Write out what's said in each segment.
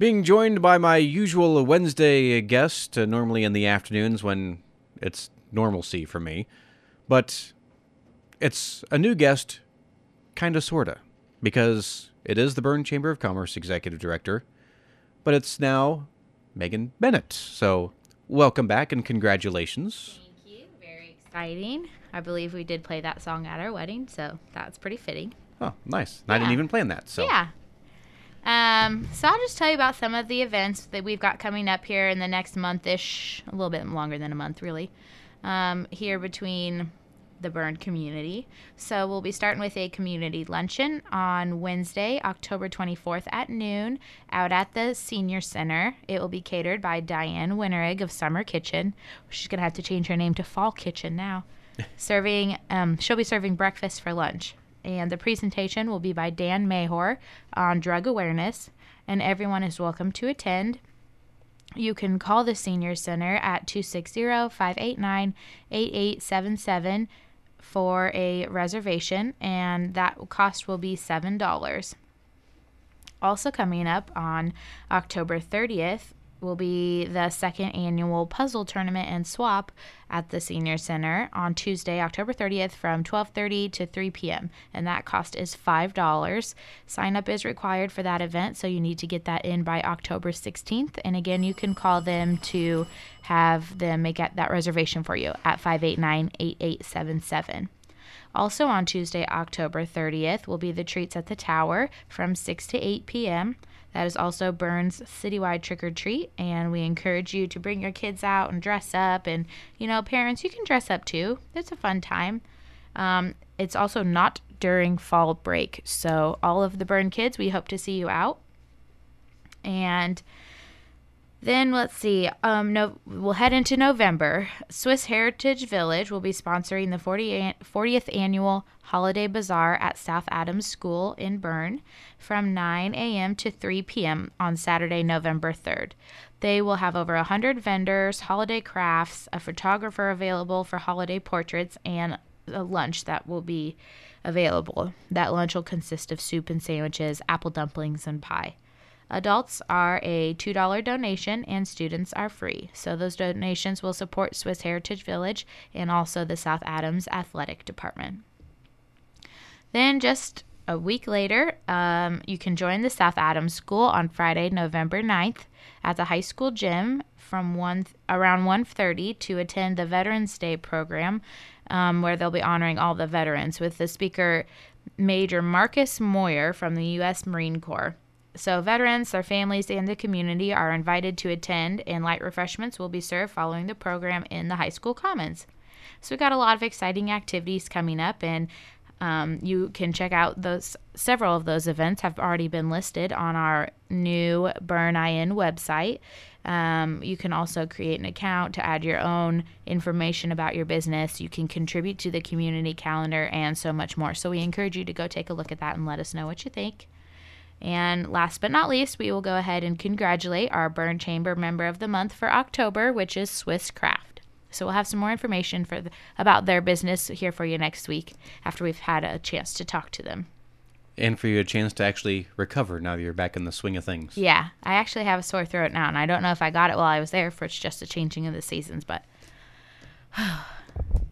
Being joined by my usual Wednesday guest, uh, normally in the afternoons when it's normalcy for me. But it's a new guest, kind of, sort of, because it is the Berne Chamber of Commerce Executive Director, but it's now Megan Bennett. So, welcome back and congratulations. Thank you. Very exciting. I believe we did play that song at our wedding, so that's pretty fitting. Oh, nice. I didn't even plan that. So, Yeah. Um, so I'll just tell you about some of the events that we've got coming up here in the next month-ish, a little bit longer than a month, really. Um, here between the Berne community. So we'll be starting with a community luncheon on Wednesday, October 24th at noon, out at the Senior Center. It will be catered by Diane Winterig of Summer Kitchen. She's gonna have to change her name to Fall Kitchen now. serving, um, she'll be serving breakfast for lunch and the presentation will be by Dan Mahor on drug awareness, and everyone is welcome to attend. You can call the Senior Center at 260 589 8877 for a reservation, and that cost will be $7. Also, coming up on October 30th will be the second annual puzzle tournament and swap at the senior center on Tuesday, October 30th from 12:30 to 3 p.m. and that cost is $5. Sign up is required for that event, so you need to get that in by October 16th and again you can call them to have them make that reservation for you at 589-8877. Also on Tuesday, October 30th, will be the treats at the Tower from 6 to 8 p.m. That is also Berne's citywide trick or treat, and we encourage you to bring your kids out and dress up. And you know, parents, you can dress up too. It's a fun time. Um, it's also not during fall break, so all of the Berne kids, we hope to see you out. And then let's see. Um, no, we'll head into November. Swiss Heritage Village will be sponsoring the 40, an- 40th annual Holiday Bazaar at South Adams School in Berne from 9 a.m. to 3 p.m. on Saturday, November 3rd. They will have over 100 vendors, holiday crafts, a photographer available for holiday portraits, and a lunch that will be available. That lunch will consist of soup and sandwiches, apple dumplings, and pie. Adults are a $2 donation and students are free. So those donations will support Swiss Heritage Village and also the South Adams Athletic Department. Then just a week later, um, you can join the South Adams School on Friday, November 9th at the high school gym from 1 around 1:30 to attend the Veterans Day program um, where they'll be honoring all the veterans with the speaker Major Marcus Moyer from the U.S. Marine Corps. So, veterans, their families, and the community are invited to attend, and light refreshments will be served following the program in the high school commons. So, we've got a lot of exciting activities coming up, and um, you can check out those. Several of those events have already been listed on our new Berne IN website. Um, you can also create an account to add your own information about your business. You can contribute to the community calendar and so much more. So, we encourage you to go take a look at that and let us know what you think. And last but not least, we will go ahead and congratulate our Berne Chamber member of the month for October, which is Swiss Craft. So we'll have some more information for the, about their business here for you next week after we've had a chance to talk to them. and for you a chance to actually recover now that you're back in the swing of things. Yeah, I actually have a sore throat now, and I don't know if I got it while I was there, for it's just a changing of the seasons, but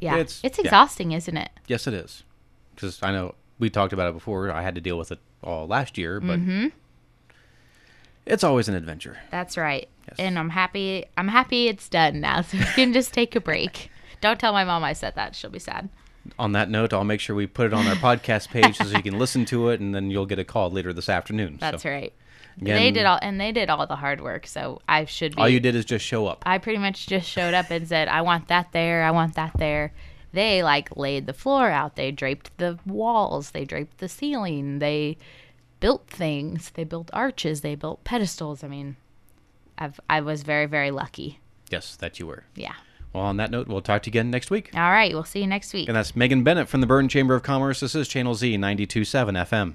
yeah, It's- it's, yeah. exhausting, isn't it? Yes, it is. Because I know we talked about it before. I had to deal with it all last year, but Mm-hmm. it's always an adventure. That's right. Yes. And I'm happy. I'm happy it's done now, so we can just take a break. Don't tell my mom I said that; she'll be sad. On that note, I'll make sure we put it on our podcast page so you can listen to it, and then you'll get a call later this afternoon. That's so, right. again, they did all, and they did all the hard work. So I should be. All you did is just show up. I pretty much just showed up and said, "I want that there. I want that there." They like laid the floor out. They draped the walls. They draped the ceiling. They built things. They built arches. They built pedestals. I mean, I've I was very very lucky. Yes, that you were. Yeah. Well, on that note, we'll talk to you again next week. All right. We'll see you next week. And that's Megan Bennett from the Berne Chamber of Commerce. This is Channel Z 92.7 FM.